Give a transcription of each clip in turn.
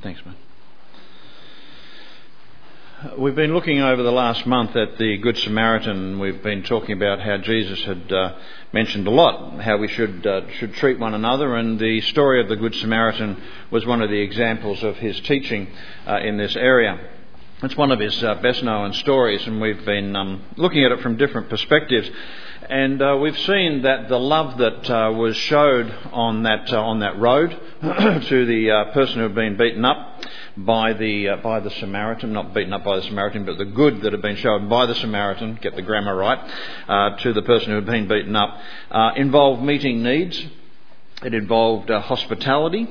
Thanks, man. We've been looking over the last month at the Good Samaritan. We've been talking about how Jesus had uh, mentioned a lot how we should uh, should treat one another, and the story of the Good Samaritan was one of the examples of his teaching uh, in this area. It's one of his uh, best known stories, and we've been um, looking at it from different perspectives. And uh, we've seen that the love that uh, was showed on that uh, on that road to the uh, person who had been beaten up by the uh, by the Samaritan, not beaten up by the Samaritan, but the good that had been shown by the Samaritan, get the grammar right, to the person who had been beaten up, involved meeting needs. It involved hospitality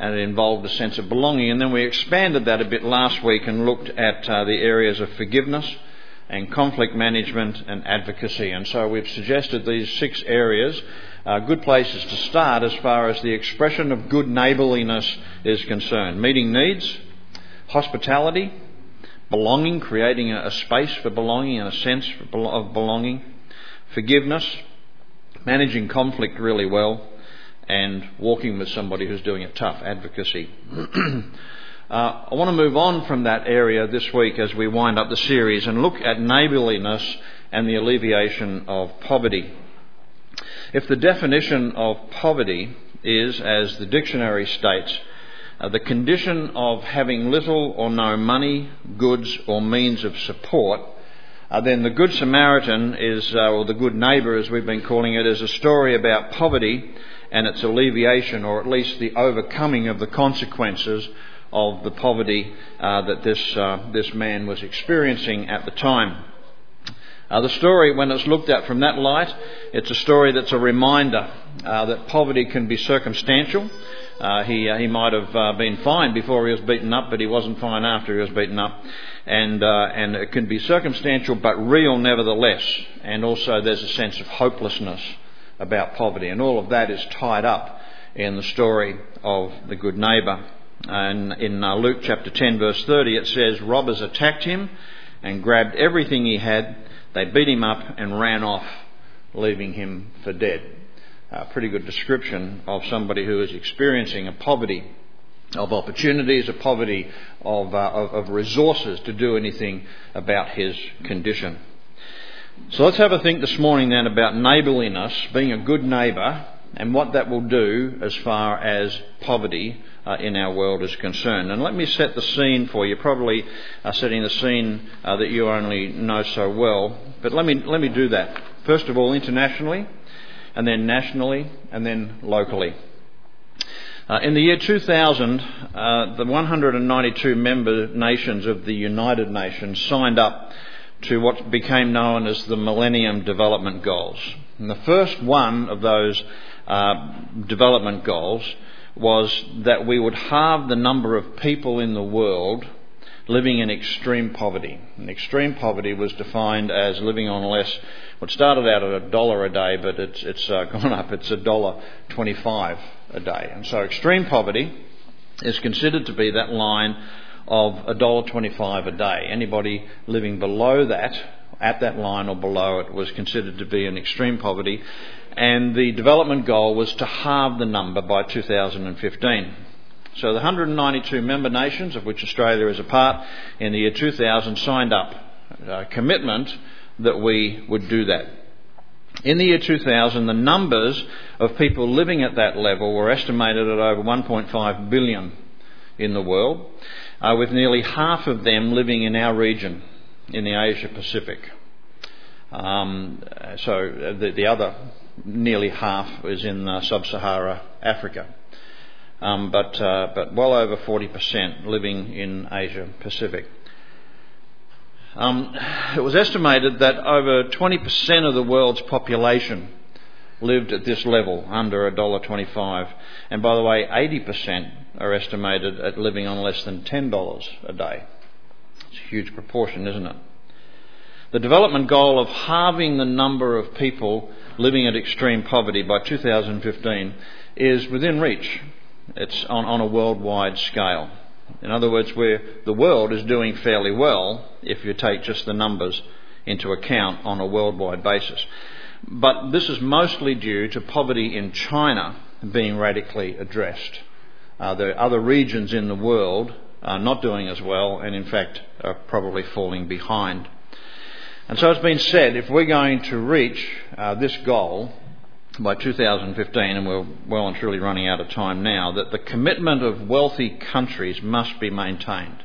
and it involved a sense of belonging. And then we expanded that a bit last week and looked at uh, the areas of forgiveness and conflict management and advocacy. And so we've suggested these six areas are good places to start as far as the expression of good neighbourliness is concerned. Meeting needs, hospitality, belonging, creating a space for belonging and a sense of belonging, forgiveness, managing conflict really well, and walking with somebody who's doing it tough, advocacy. Uh, I want to move on from that area this week as we wind up the series and look at neighbourliness and the alleviation of poverty. If the definition of poverty is, as the dictionary states, uh, the condition of having little or no money, goods, or means of support, uh, then the Good Samaritan is, uh, or the Good Neighbour as we've been calling it, is a story about poverty and its alleviation, or at least the overcoming of the consequences of the poverty uh, that this, uh, this man was experiencing at the time. Uh, the story, when it's looked at from that light, it's a story that's a reminder uh, that poverty can be circumstantial. Uh, he, uh, he might have been fine before he was beaten up, but he wasn't fine after he was beaten up. And, and it can be circumstantial but real nevertheless. And also there's a sense of hopelessness about poverty. And all of that is tied up in the story of the good neighbour. And in uh, Luke chapter 10, verse 30, it says, Robbers attacked him and grabbed everything he had. They beat him up and ran off, leaving him for dead. A pretty good description of somebody who is experiencing a poverty of opportunities, a poverty of, uh, of, of resources to do anything about his condition. So let's have a think this morning then about neighbourliness, being a good neighbour, and what that will do as far as poverty uh, in our world is concerned. And let me set the scene for you, probably uh, setting the scene uh, that you only know so well. But let me, let me do that. First of all, internationally, and then nationally, and then locally. Uh, in the year 2000, uh, the 192 member nations of the United Nations signed up to what became known as the Millennium Development Goals. And the first one of those uh, development goals was that we would halve the number of people in the world living in extreme poverty. And extreme poverty was defined as living on less. What started out at a dollar a day, but it's it's uh, gone up. It's a dollar twenty-five a day. And so extreme poverty is considered to be that line of a dollar twenty-five a day. Anybody living below that, at that line or below it, was considered to be in extreme poverty and the development goal was to halve the number by 2015. So the 192 member nations, of which Australia is a part, in the year 2000 signed up a commitment that we would do that. In the year 2000, the numbers of people living at that level were estimated at over 1.5 billion in the world, uh, with nearly half of them living in our region, in the Asia Pacific. Um, so the, the other nearly half is in uh, sub-Sahara Africa, um, but uh, but well over 40% living in Asia Pacific. Um, it was estimated that over 20% of the world's population lived at this level, under $1.25. And by the way, 80% are estimated at living on less than $10 a day. It's a huge proportion, isn't it? The development goal of halving the number of people living at extreme poverty by 2015 is within reach. It's on, on a worldwide scale. In other words, where the world is doing fairly well if you take just the numbers into account on a worldwide basis. But this is mostly due to poverty in China being radically addressed. uh, the other regions in the world are not doing as well and, in fact, are probably falling behind. And so it's been said if we're going to reach uh, this goal by 2015, and we're well and truly running out of time now, that the commitment of wealthy countries must be maintained.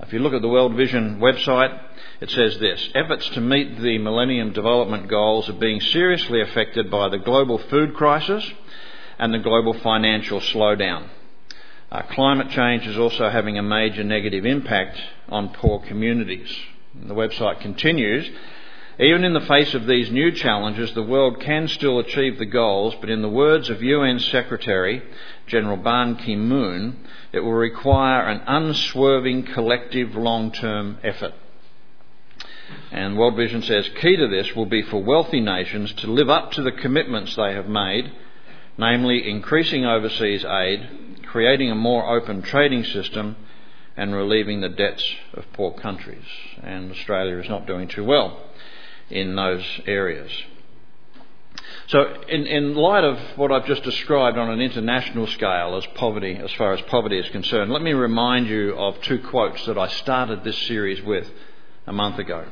If you look at the World Vision website, it says this Efforts to meet the Millennium Development Goals are being seriously affected by the global food crisis and the global financial slowdown. Uh, climate change is also having a major negative impact on poor communities. And the website continues even in the face of these new challenges, the world can still achieve the goals, but in the words of UN Secretary General Ban Ki moon, it will require an unswerving collective long term effort. And World Vision says key to this will be for wealthy nations to live up to the commitments they have made, namely increasing overseas aid, creating a more open trading system, and relieving the debts of poor countries. And Australia is not doing too well in those areas. So, in, in light of what I've just described on an international scale as poverty, as far as poverty is concerned, let me remind you of two quotes that I started this series with a month ago.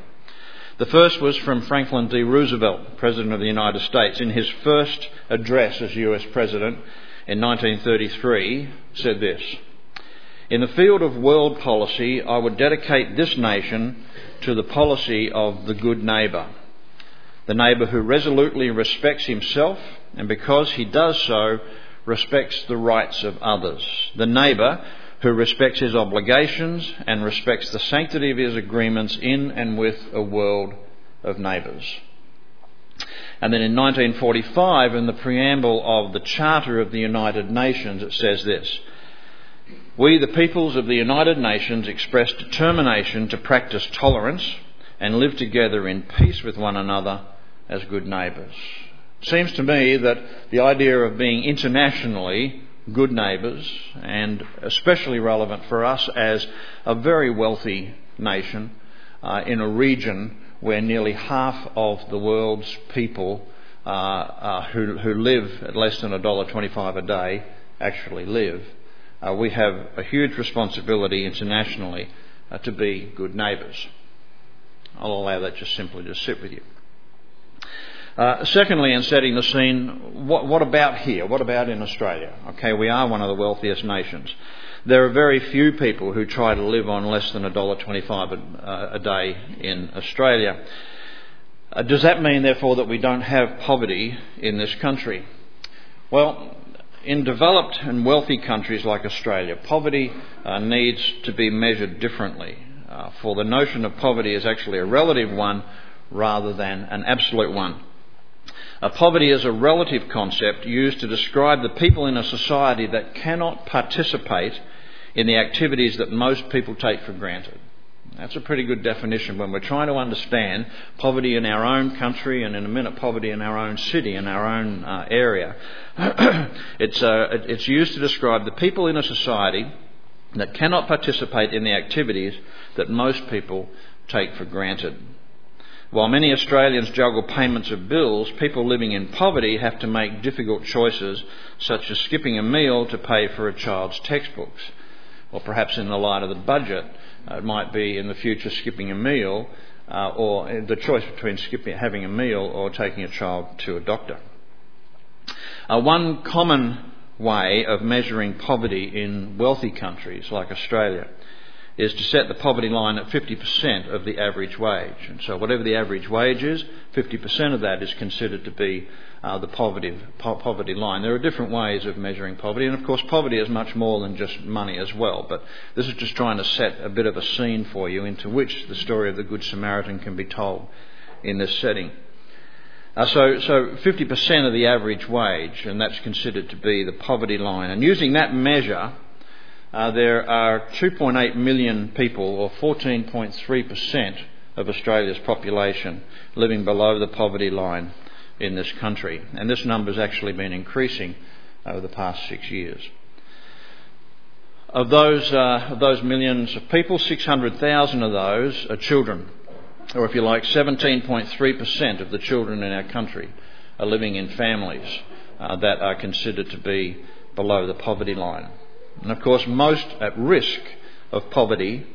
The first was from Franklin D. Roosevelt, President of the United States, in his first address as US President in 1933, said this In the field of world policy, I would dedicate this nation to the policy of the good neighbour. The neighbour who resolutely respects himself and because he does so, respects the rights of others. The neighbour who respects his obligations and respects the sanctity of his agreements in and with a world of neighbours. And then in 1945, in the preamble of the Charter of the United Nations, it says this we, the peoples of the United Nations, express determination to practice tolerance and live together in peace with one another as good neighbours. It seems to me that the idea of being internationally good neighbours, and especially relevant for us as a very wealthy nation uh, in a region where nearly half of the world's people uh, uh, who, who live at less than $1.25 a day actually live uh, we have a huge responsibility internationally uh, to be good neighbours. I'll allow that just simply to sit with you. Uh, secondly, in setting the scene, what, what, about here? What about in Australia? Okay, we are one of the wealthiest nations. There are very few people who try to live on less than $1.25 a, uh, a day in Australia. Uh, does that mean, therefore, that we don't have poverty in this country? Well, in developed and wealthy countries like Australia, poverty uh, needs to be measured differently. Uh, for the notion of poverty is actually a relative one rather than an absolute one. Uh, poverty is a relative concept used to describe the people in a society that cannot participate in the activities that most people take for granted. That's a pretty good definition when we're trying to understand poverty in our own country and in a minute poverty in our own city, in our own uh, area. it's, uh, it's used to describe the people in a society that cannot participate in the activities that most people take for granted. While many Australians juggle payments of bills, people living in poverty have to make difficult choices, such as skipping a meal to pay for a child's textbooks, or perhaps in the light of the budget, it might be in the future skipping a meal, uh, or the choice between skipping, having a meal or taking a child to a doctor. Uh, one common way of measuring poverty in wealthy countries like Australia is to set the poverty line at 50% of the average wage. And so, whatever the average wage is, 50% of that is considered to be uh, the poverty, po- poverty line. There are different ways of measuring poverty, and of course, poverty is much more than just money as well. But this is just trying to set a bit of a scene for you into which the story of the Good Samaritan can be told in this setting. Uh, so, so 50% of the average wage, and that's considered to be the poverty line. And using that measure, uh, there are 2.8 million people, or 14.3% of Australia's population, living below the poverty line in this country. And this number has actually been increasing over the past six years. Of those, uh, of those millions of people, 600,000 of those are children, or if you like, 17.3% of the children in our country are living in families uh, that are considered to be below the poverty line. And of course, most at risk of poverty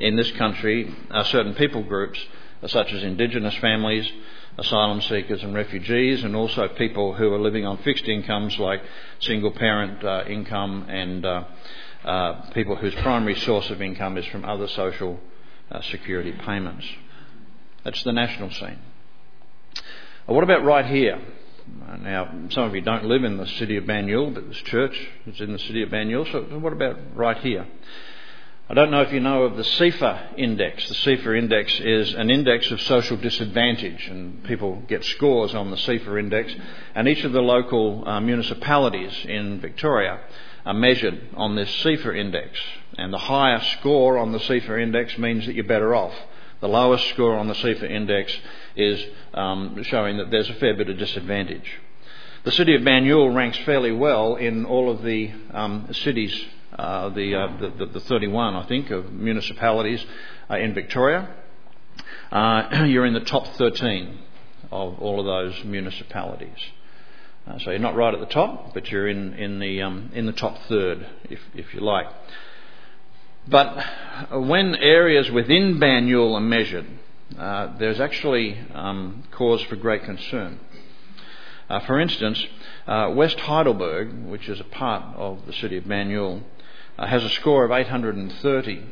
in this country are certain people groups, such as Indigenous families, asylum seekers and refugees, and also people who are living on fixed incomes like single parent uh, income and uh, uh, people whose primary source of income is from other social uh, security payments. That's the national scene. What about right here? Now, some of you don't live in the city of Banyule, but this church is in the city of Banyule, so what about right here? I don't know if you know of the SEIFA index. The SEIFA index is an index of social disadvantage, and people get scores on the SEIFA index. And each of the local uh, municipalities in Victoria are measured on this SEIFA index. And the higher score on the CEFA index means that you're better off. The lowest score on the SEIFA index is um, showing that there's a fair bit of disadvantage. The city of Banyule ranks fairly well in all of the um, cities uh, the, uh, the, the, 31, I think, of municipalities uh, in Victoria. Uh, you're in the top 13 of all of those municipalities. Uh, so you're not right at the top, but you're in, in, the, um, in the top third, if, if you like. But when areas within Banyule are measured, uh, there's actually um, cause for great concern. Uh, for instance, uh, West Heidelberg, which is a part of the city of Banyule, uh, has a score of 830,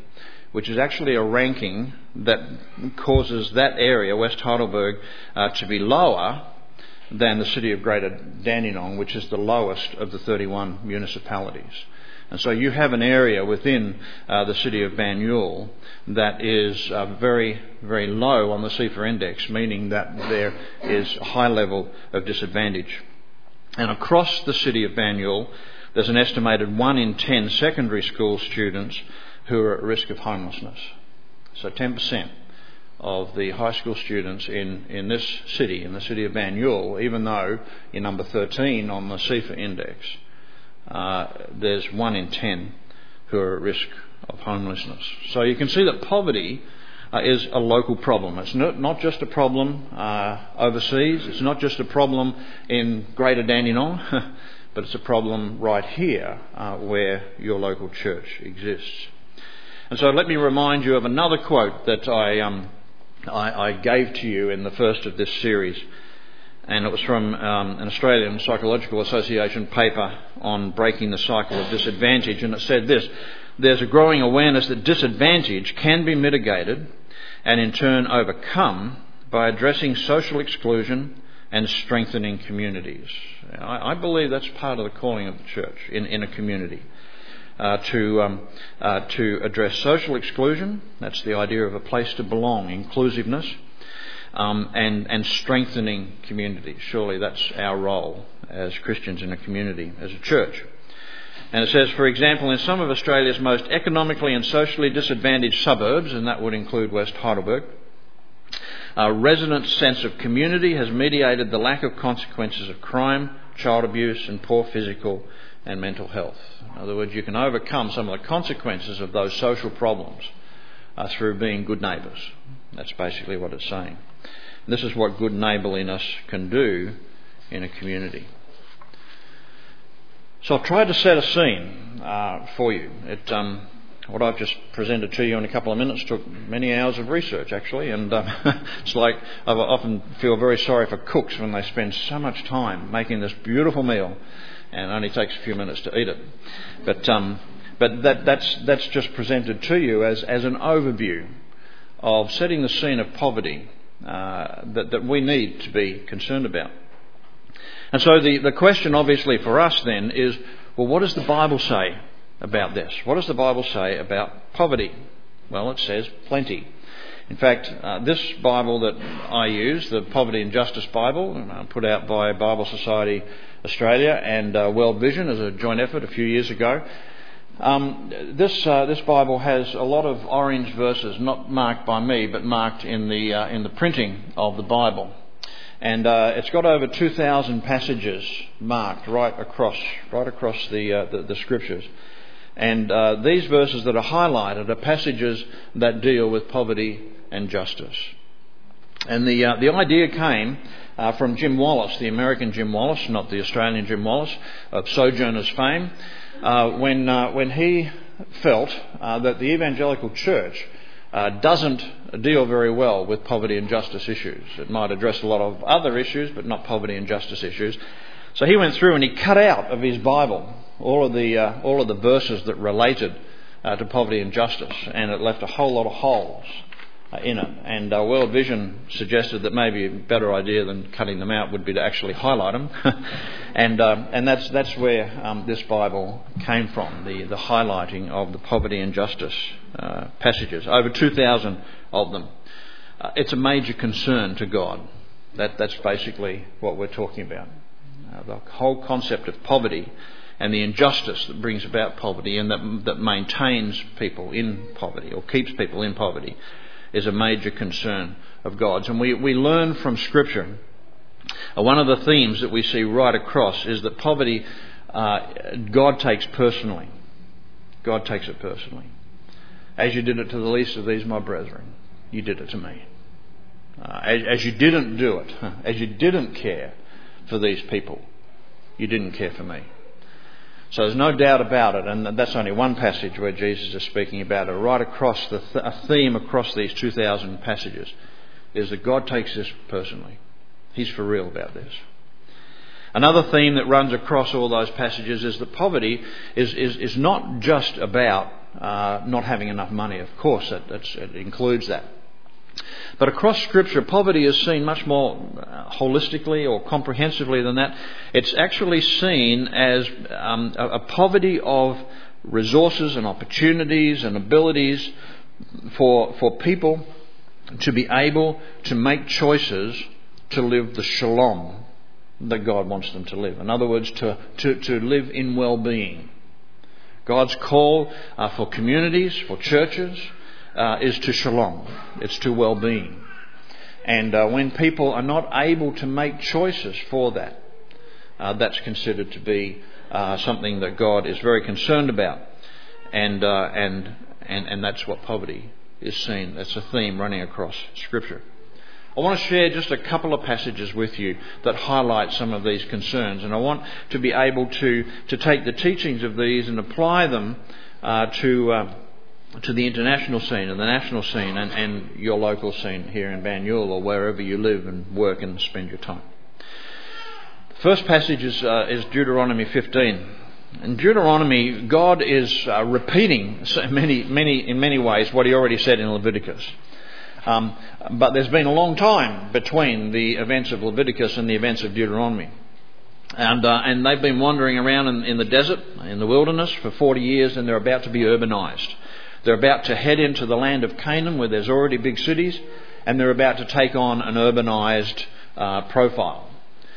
which is actually a ranking that causes that area, West Heidelberg, uh, to be lower than the city of Greater Dandenong, which is the lowest of the 31 municipalities. And so you have an area within uh, the city of Banyule that is uh, very, very low on the SEIFA index, meaning that there is a high level of disadvantage. And across the city of Banyule, there's an estimated 1 in 10 secondary school students who are at risk of homelessness. So 10% of the high school students in, in this city, in the city of Banyule, even though you're number 13 on the SEIFA index, uh, there's 1 in 10 who are at risk of homelessness. So you can see that poverty uh, is a local problem. It's not, not just a problem uh, overseas, it's not just a problem in Greater Dandenong. but it's a problem right here uh, where your local church exists. And so let me remind you of another quote that I, um, I, I gave to you in the first of this series. And it was from um, an Australian Psychological Association paper on breaking the cycle of disadvantage. And it said this There's a growing awareness that disadvantage can be mitigated and in turn overcome by addressing social exclusion and strengthening communities. I, I, believe that's part of the calling of the church in, in a community. Uh, to, um, uh, to address social exclusion, that's the idea of a place to belong, inclusiveness, um, and, and strengthening communities. Surely that's our role as Christians in a community, as a church. And it says, for example, in some of Australia's most economically and socially disadvantaged suburbs, and that would include West Heidelberg, a residents' sense of community has mediated the lack of consequences of crime, child abuse, and poor physical and mental health. In other words, you can overcome some of the consequences of those social problems uh, through being good neighbours. That's basically what it's saying. This is what good neighbourliness can do in a community. So I've tried to set a scene uh, for you. It, um, what I've just presented to you in a couple of minutes took many hours of research, actually, and uh, it's like I often feel very sorry for cooks when they spend so much time making this beautiful meal and it only takes a few minutes to eat it. But, um, but that, that's, that's just presented to you as, as an overview of setting the scene of poverty uh, that, that we need to be concerned about. And so the, the question, obviously, for us then is well, what does the Bible say about this. What does the Bible say about poverty? Well, it says plenty. In fact, uh, this Bible that I use, the Poverty and Justice Bible, put out by Bible Society Australia and uh, World Vision as a joint effort a few years ago, um, this uh, this Bible has a lot of orange verses, not marked by me, but marked in the uh, in the printing of the Bible, and uh, it's got over 2,000 passages marked right across right across the uh, the, the, scriptures. And uh, these verses that are highlighted are passages that deal with poverty and justice. And the, uh, the idea came uh, from Jim Wallis, the American Jim Wallis, not the Australian Jim Wallace, of Sojourners fame, uh, when, uh, when he felt uh, that the evangelical church uh, doesn't deal very well with poverty and justice issues. It might address a lot of other issues, but not poverty and justice issues. So he went through and he cut out of his Bible all of the, uh, all of the verses that related uh, to poverty and justice, and it left a whole lot of holes in it. And uh, World Vision suggested that maybe a better idea than cutting them out would be to actually highlight them. and uh, and that's, that's where um, this Bible came from the, the highlighting of the poverty and justice uh, passages. Over 2,000 of them. Uh, it's a major concern to God. That, that's basically what we're talking about. Uh, the whole concept of poverty and the injustice that brings about poverty and that, that maintains people in poverty or keeps people in poverty is a major concern of God's. And we, we learn from Scripture, uh, one of the themes that we see right across is that poverty, uh, God takes personally. God takes it personally. As you did it to the least of these, my brethren, you did it to me. Uh, as, as you didn't do it, as you didn't care for these people, you didn't care for me. So there's no doubt about it, and that's only one passage where Jesus is speaking about it. Right across the th- a theme across these 2,000 passages is that God takes this personally. He's for real about this. Another theme that runs across all those passages is that poverty is, is, is not just about uh, not having enough money. Of course, it, it includes that. But across Scripture, poverty is seen much more uh, holistically or comprehensively than that. It's actually seen as um, a, poverty of resources and opportunities and abilities for, for people to be able to make choices to live the shalom that God wants them to live. In other words, to, to, to live in well being. God's call uh, for communities, for churches, uh, is to shalom, it's to well being. And uh, when people are not able to make choices for that, uh, that's considered to be uh, something that God is very concerned about. And, uh, and, and, and that's what poverty is seen. That's a theme running across Scripture. I want to share just a couple of passages with you that highlight some of these concerns, and I want to be able to, to take the teachings of these and apply them uh, to, uh, to the international scene and the national scene and, and your local scene here in Banyule or wherever you live and work and spend your time. The first passage is, uh, is Deuteronomy 15. In Deuteronomy, God is uh, repeating so many, many, in many ways what he already said in Leviticus. Um, but there's been a long time between the events of Leviticus and the events of Deuteronomy. And, uh, and they've been wandering around in, in the desert, in the wilderness, for 40 years, and they're about to be urbanized. They're about to head into the land of Canaan where there's already big cities, and they're about to take on an urbanized uh, profile.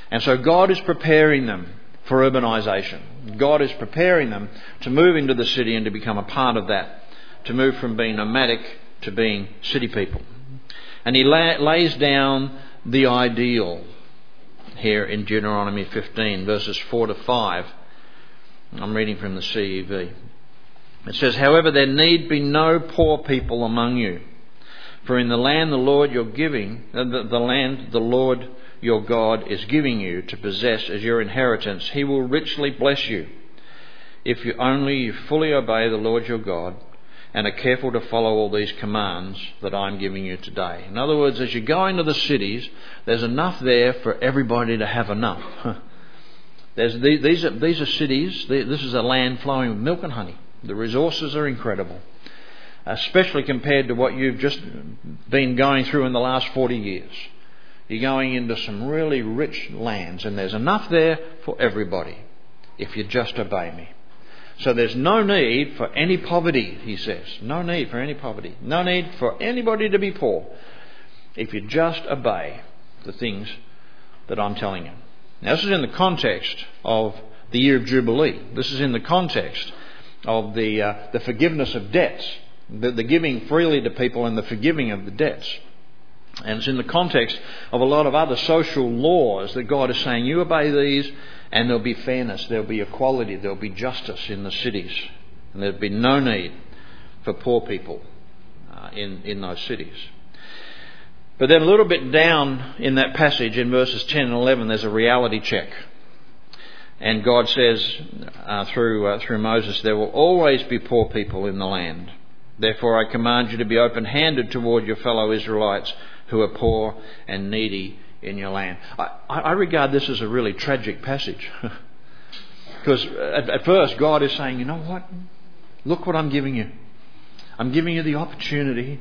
And so God is preparing them for urbanization. God is preparing them to move into the city and to become a part of that, to move from being nomadic to being city people. And he la- lays down the ideal here in Deuteronomy 15, verses 4 to 5. I'm reading from the CEV. It says, However, there need be no poor people among you. For in the land the Lord you're giving, uh, the, the land the Lord your God is giving you to possess as your inheritance, he will richly bless you. If you only you fully obey the Lord your God and are careful to follow all these commands that I'm giving you today. In other words, as you go into the cities, there's enough there for everybody to have enough. These, are, these are cities, this is a land flowing with milk and honey. The resources are incredible, especially compared to what you've just been going through in the last 40 years. You're going into some really rich lands, and there's enough there for everybody if you just obey me. So there's no need for any poverty, he says. No need for any poverty. No need for anybody to be poor if you just obey the things that I'm telling you. Now, this is in the context of the year of Jubilee. This is in the context of the, uh, the forgiveness of debts, the, the giving freely to people and the forgiving of the debts. And it's in the context of a lot of other social laws that God is saying, you obey these and there'll be fairness, there'll be equality, there'll be justice in the cities. And there'll be no need for poor people uh, in, in those cities. But then a little bit down in that passage, in verses 10 and 11, there's a reality check. And God says uh, through, uh, through Moses, there will always be poor people in the land. Therefore, I command you to be open handed toward your fellow Israelites who are poor and needy in your land. I, I regard this as a really tragic passage. because at, at first, God is saying, you know what? Look what I'm giving you. I'm giving you the opportunity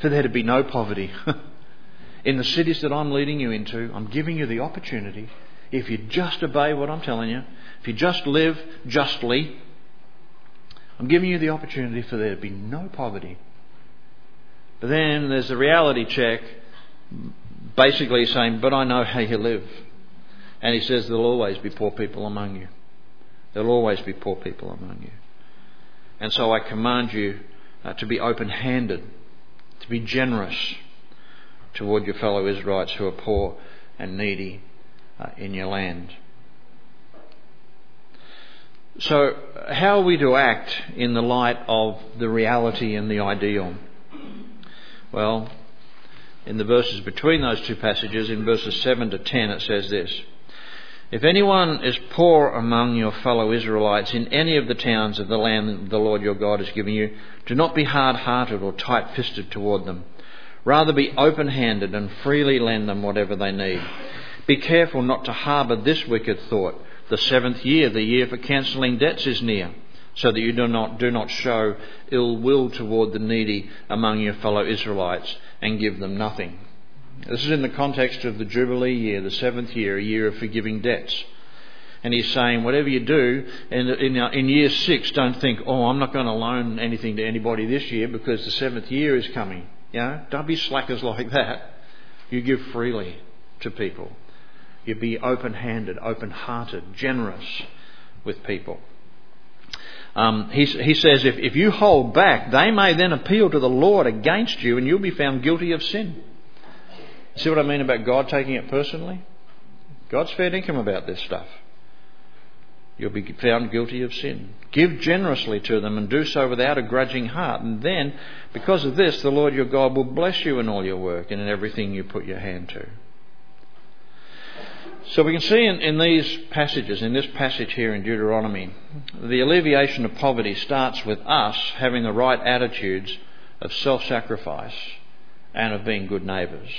for there to be no poverty. in the cities that I'm leading you into, I'm giving you the opportunity, if you just obey what I'm telling you, if you just live justly, I'm giving you the opportunity for there to be no poverty. But then there's a reality check, basically saying, But I know how you live. And he says, There'll always be poor people among you. There'll always be poor people among you. And so I command you uh, to be open handed, to be generous toward your fellow Israelites who are poor and needy Uh, in your land. So, how are we to act in the light of the reality and the ideal? Well, in the verses between those two passages, in verses 7 to 10, it says this If anyone is poor among your fellow Israelites in any of the towns of the land the Lord your God has given you, do not be hard hearted or tight fisted toward them Rather be open handed and freely lend them whatever they need. Be careful not to harbour this wicked thought. The seventh year, the year for cancelling debts, is near, so that you do not, do not show ill will toward the needy among your fellow Israelites and give them nothing. This is in the context of the Jubilee year, the seventh year, a year of forgiving debts. And he's saying, whatever you do, in, in, in year six, don't think, oh, I'm not going to loan anything to anybody this year because the seventh year is coming. You know, don't be slackers like that. You give freely to people. You be open handed, open hearted, generous with people. Um, he, he says, if, if you hold back, they may then appeal to the Lord against you and you'll be found guilty of sin. See what I mean about God taking it personally? God's fair income about this stuff you'll be found guilty of sin. Give generously to them and do so without a grudging heart. And then, because of this, the Lord your God will bless you in all your work and in everything you put your hand to. So we can see in, in these passages, in this passage here in Deuteronomy, the alleviation of poverty starts with us having the right attitudes of self sacrifice and of being good neighbours.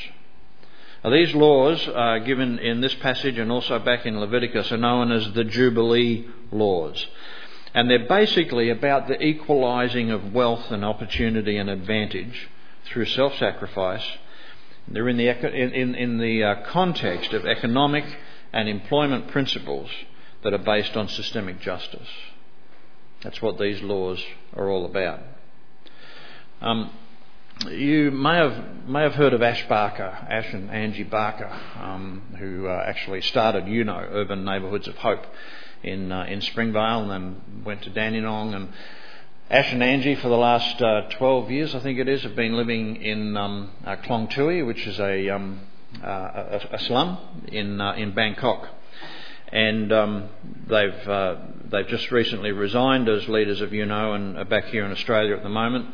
Now, these laws uh, given in this passage and also back in Leviticus are known as the Jubilee laws. And they're basically about the equalising of wealth and opportunity and advantage through self sacrifice. They're in the, in, in the uh, context of economic and employment principles that are based on systemic justice. That's what these laws are all about. Um, you may have may have heard of Ash Barker, Ash and Angie Barker, um, who uh, actually started you know, Urban Neighbourhoods of Hope, in uh, in Springvale, and then went to Dandenong. And Ash and Angie, for the last uh, 12 years, I think it is, have been living in um, uh, which is a, um, uh, a, a, slum in uh, in Bangkok. And um, they've they've just recently resigned as leaders of UNO and are back here in Australia at the moment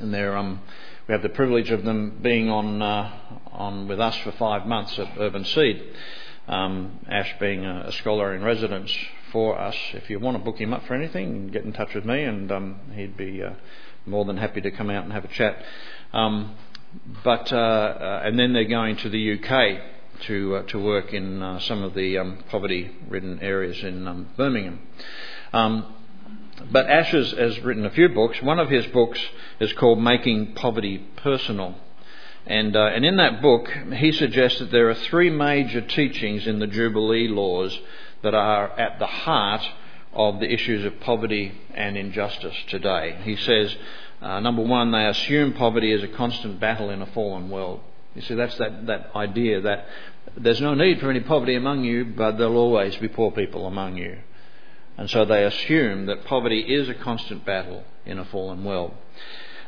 and um, we have the privilege of them being on, uh, on with us for five months at Urban Seed. Um, Ash being a, a, scholar in residence for us. If you want to book him up for anything, get in touch with me, and um, he'd be uh, more than happy to come out and have a chat. Um, but uh, uh and then they're going to the UK to uh, to work in uh, some of the um, poverty-ridden areas in um, Birmingham. Um, but Ash has, has written a few books. One of his books is called Making Poverty Personal. And, uh, and in that book, he suggests that there are three major teachings in the Jubilee laws that are at the heart of the issues of poverty and injustice today. He says, uh, number one, they assume poverty is a constant battle in a fallen world. You see, that's that, that idea that there's no need for any poverty among you, but there'll always be poor people among you. And so they assume that poverty is a constant battle in a fallen world.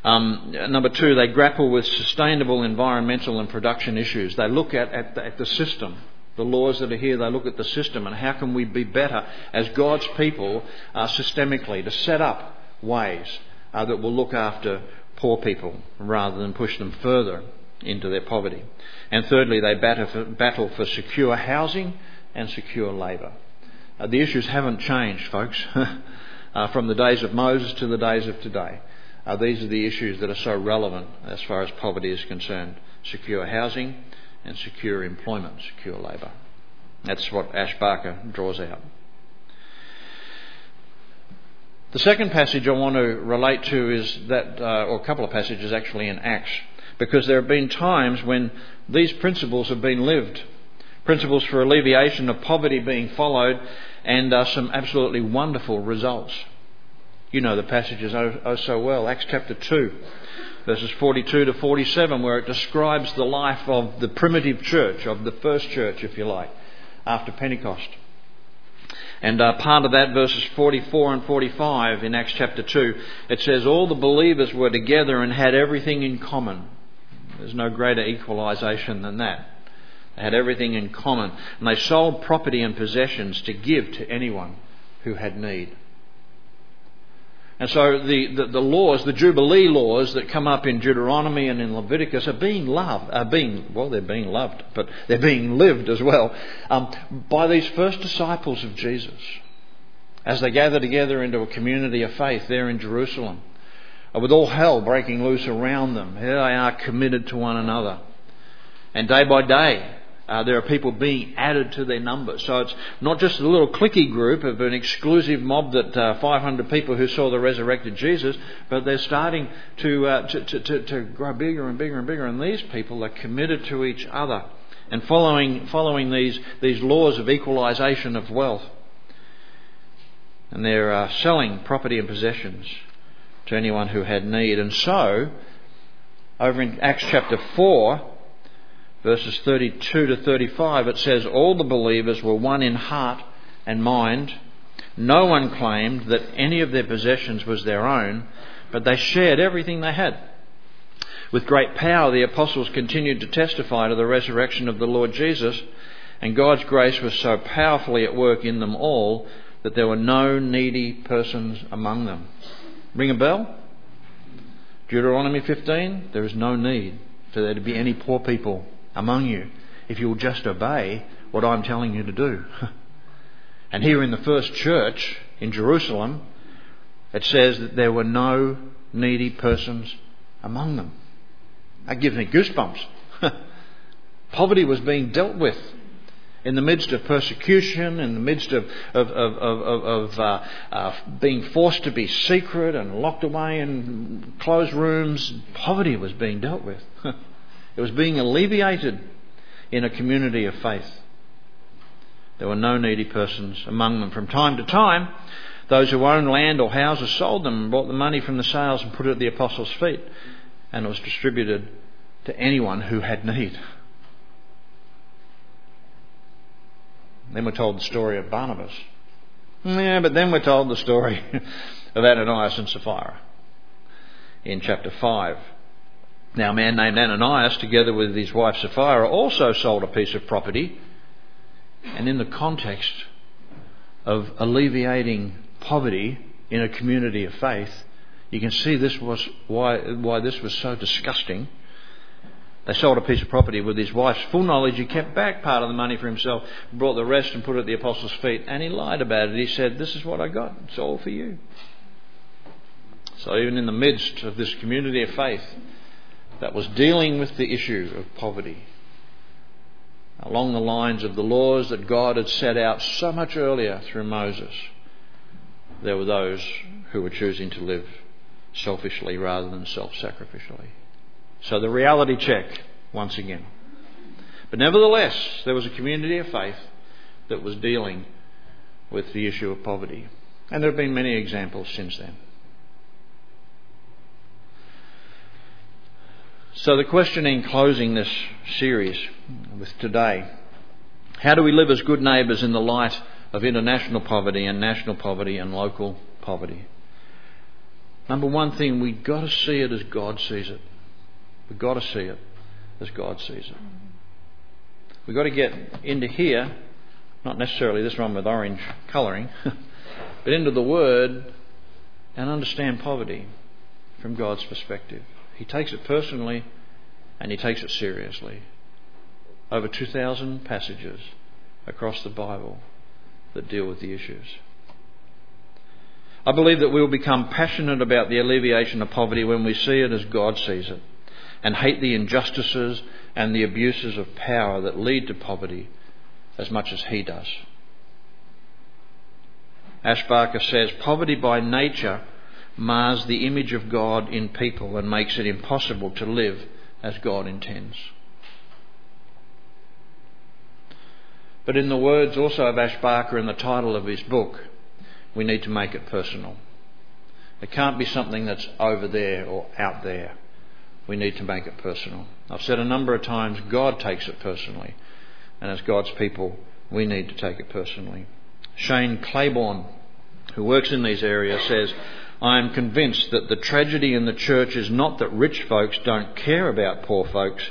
Um, number two, they grapple with sustainable environmental and production issues. They look at, at, the, at the system, the laws that are here, they look at the system and how can we be better as God's people uh, systemically to set up ways uh, that will look after poor people rather than push them further into their poverty. And thirdly, they battle for, battle for secure housing and secure labour. Uh, the issues haven't changed, folks, uh, from the days of Moses to the days of today. Uh, these are the issues that are so relevant as far as poverty is concerned secure housing and secure employment, secure labour. That's what Ash Barker draws out. The second passage I want to relate to is that, uh, or a couple of passages actually in Acts, because there have been times when these principles have been lived. Principles for alleviation of poverty being followed, and uh, some absolutely wonderful results. You know the passages oh, oh so well. Acts chapter 2, verses 42 to 47, where it describes the life of the primitive church, of the first church, if you like, after Pentecost. And uh, part of that, verses 44 and 45 in Acts chapter 2, it says, All the believers were together and had everything in common. There's no greater equalisation than that. They had everything in common. And they sold property and possessions to give to anyone who had need. And so the, the, the, laws, the Jubilee laws that come up in Deuteronomy and in Leviticus are being loved, are being, well, they're being loved, but they're being lived as well um, by these first disciples of Jesus as they gather together into a community of faith there in Jerusalem. Uh, with all hell breaking loose around them, here they are committed to one another. And day by day, uh, there are people being added to their numbers. So it's not just a little cliquey group of an exclusive mob that uh, 500 people who saw the resurrected Jesus, but they're starting to, uh, to, to, to, to grow bigger and bigger and bigger. And these people are committed to each other and following, following these, these laws of equalisation of wealth. And they're uh, selling property and possessions to anyone who had need. And so, over in Acts chapter 4, verses 32 to 35, it says, All the believers were one in heart and mind. No one claimed that any of their possessions was their own, but they shared everything they had. With great power, the apostles continued to testify to the resurrection of the Lord Jesus, and God's grace was so powerfully at work in them all that there were no needy persons among them. Ring a bell? Deuteronomy 15, there is no need for there to be any poor people among you if you'll just obey what I'm telling you to do. and here in the first church in Jerusalem, it says that there were no needy persons among them. That gives me goosebumps. Poverty was being dealt with in the midst of persecution, in the midst of, of, of, of, of uh, uh, being forced to be secret and locked away in closed rooms, poverty was being dealt with. It was being alleviated in a community of faith. There were no needy persons among them. From time to time, those who owned land or houses sold them and brought the money from the sales and put it at the apostles' feet, and it was distributed to anyone who had need. Then we're told the story of Barnabas. Yeah, but then we're told the story of Ananias and Sapphira in chapter 5. Now, a man named Ananias, together with his wife Sapphira, also sold a piece of property. And in the context of alleviating poverty in a community of faith, you can see this was why, why this was so disgusting. They sold a piece of property with his wife's full knowledge. He kept back part of the money for himself, brought the rest and put it at the apostles' feet, and he lied about it. He said, This is what I got. It's all for you. So, even in the midst of this community of faith, that was dealing with the issue of poverty along the lines of the laws that God had set out so much earlier through Moses. There were those who were choosing to live selfishly rather than self sacrificially. So the reality check, once again. But nevertheless, there was a community of faith that was dealing with the issue of poverty. And there have been many examples since then. So, the question in closing this series with today how do we live as good neighbours in the light of international poverty and national poverty and local poverty? Number one thing, we've got to see it as God sees it. We've got to see it as God sees it. We've got to get into here, not necessarily this one with orange colouring, but into the Word and understand poverty from God's perspective. He takes it personally and he takes it seriously. Over 2,000 passages across the Bible that deal with the issues. I believe that we will become passionate about the alleviation of poverty when we see it as God sees it and hate the injustices and the abuses of power that lead to poverty as much as He does. Ash Barker says poverty by nature mars the image of God in people and makes it impossible to live as God intends. But in the words also of Ash Barker in the title of his book, we need to make it personal. It can't be something that's over there or out there. We need to make it personal. I've said a number of times God takes it personally, and as God's people, we need to take it personally. Shane Claiborne, who works in these areas, says, I am convinced that the tragedy in the church is not that rich folks don't care about poor folks,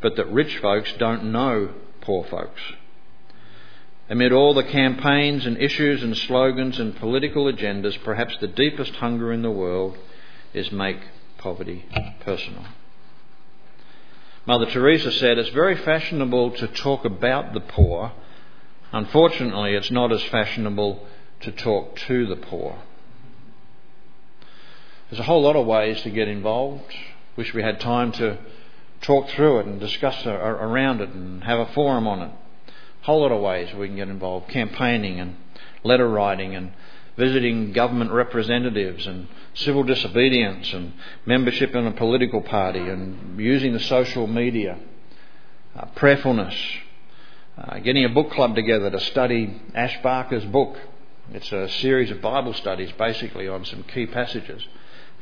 but that rich folks don't know poor folks. Amid all the campaigns and issues and slogans and political agendas, perhaps the deepest hunger in the world is make poverty personal. Mother Teresa said, It's very fashionable to talk about the poor. Unfortunately, it's not as fashionable to talk to the poor. There's a whole lot of ways to get involved. Wish we had time to talk through it and discuss around it and have a forum on it A whole lot of ways we can get involved campaigning and letter writing and visiting government representatives and civil disobedience and membership in a political party and using the social media, uh, prayerfulness, uh, getting a book club together to study Ash Barker's book. It's a series of Bible studies basically on some key passages.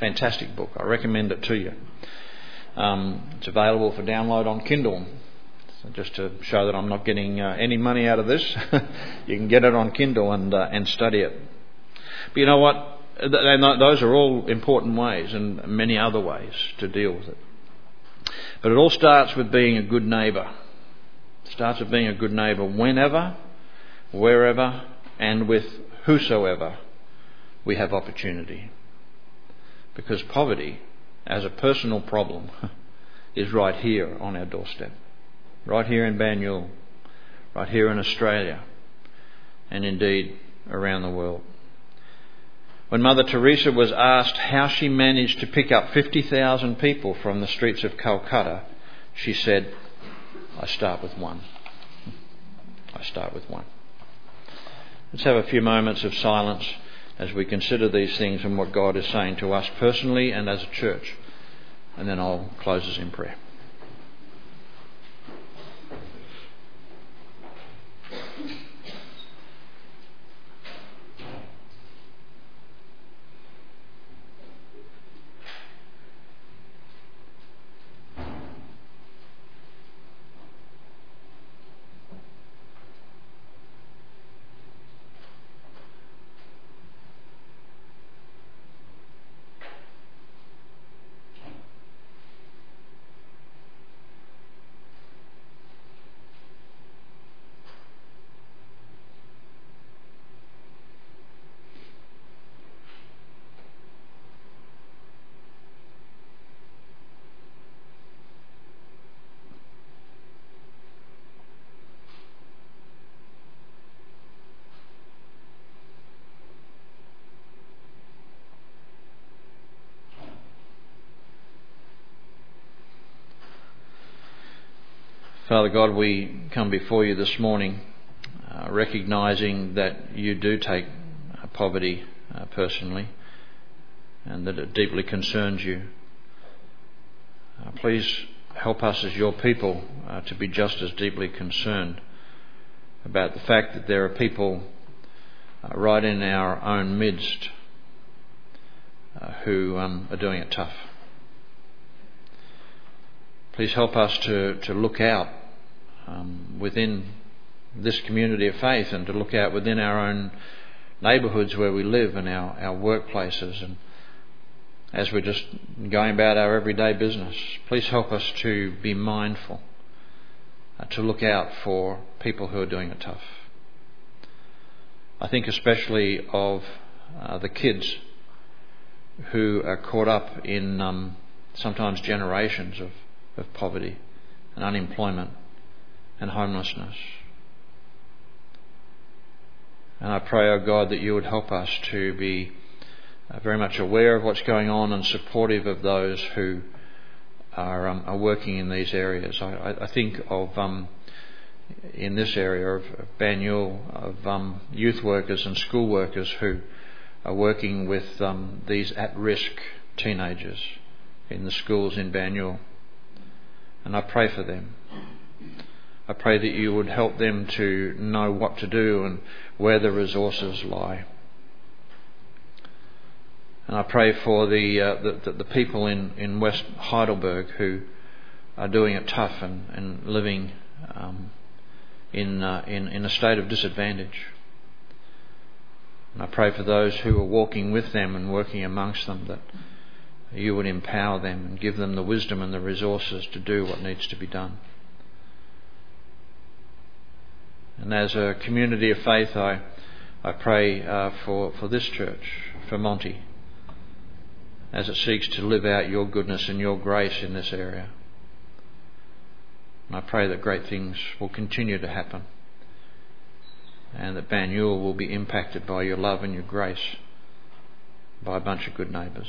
Fantastic book. I recommend it to you. Um, it's available for download on Kindle just to show that I'm not getting uh, any money out of this, you can get it on Kindle and uh, and study it. But you know what? those are all important ways and many other ways to deal with it. But it all starts with being a good neighbour. It starts with being a good neighbour whenever, wherever, and with whosoever we have opportunity. Because poverty, as a personal problem, is right here on our doorstep right here in Banyule, right here in Australia, and indeed around the world. When Mother Teresa was asked how she managed to pick up 50,000 people from the streets of Calcutta, she said, I start with one. I start with one. Let's have a few moments of silence as we consider these things and what God is saying to us personally and as a church. And then I'll close us in prayer. Father God, we come before you this morning uh, recognizing that you do take uh, poverty uh, personally and that it deeply concerns you. Uh, please help us as your people uh, to be just as deeply concerned about the fact that there are people uh, right in our own midst who um, are doing it tough. Please help us to, to look out um, within this community of faith and to look out within our own neighbourhoods where we live and our, our workplaces and as we're just going about our everyday business. Please help us to be mindful, uh, to look out for people who are doing it tough. I think especially of uh, the kids who are caught up in um, sometimes generations of of poverty and unemployment and homelessness. And I pray, O oh God, that you would help us to be uh, very much aware of what's going on and supportive of those who are, um, are working in these areas. I, I think of um, in this area of, Banyule of um, youth workers and school workers who are working with um, these at-risk teenagers in the schools in Banyule, and I pray for them. I pray that you would help them to know what to do and where the resources lie. And I pray for the, uh, the, the, people in, in West Heidelberg who are doing it tough and, and living um, in, uh, in, in a state of disadvantage. And I pray for those who are walking with them and working amongst them that you would empower them and give them the wisdom and the resources to do what needs to be done. And as a community of faith, I, I pray uh, for, for this church, for Monty, as it seeks to live out your goodness and your grace in this area. And I pray that great things will continue to happen and that Banyule will be impacted by your love and your grace by a bunch of good neighbours.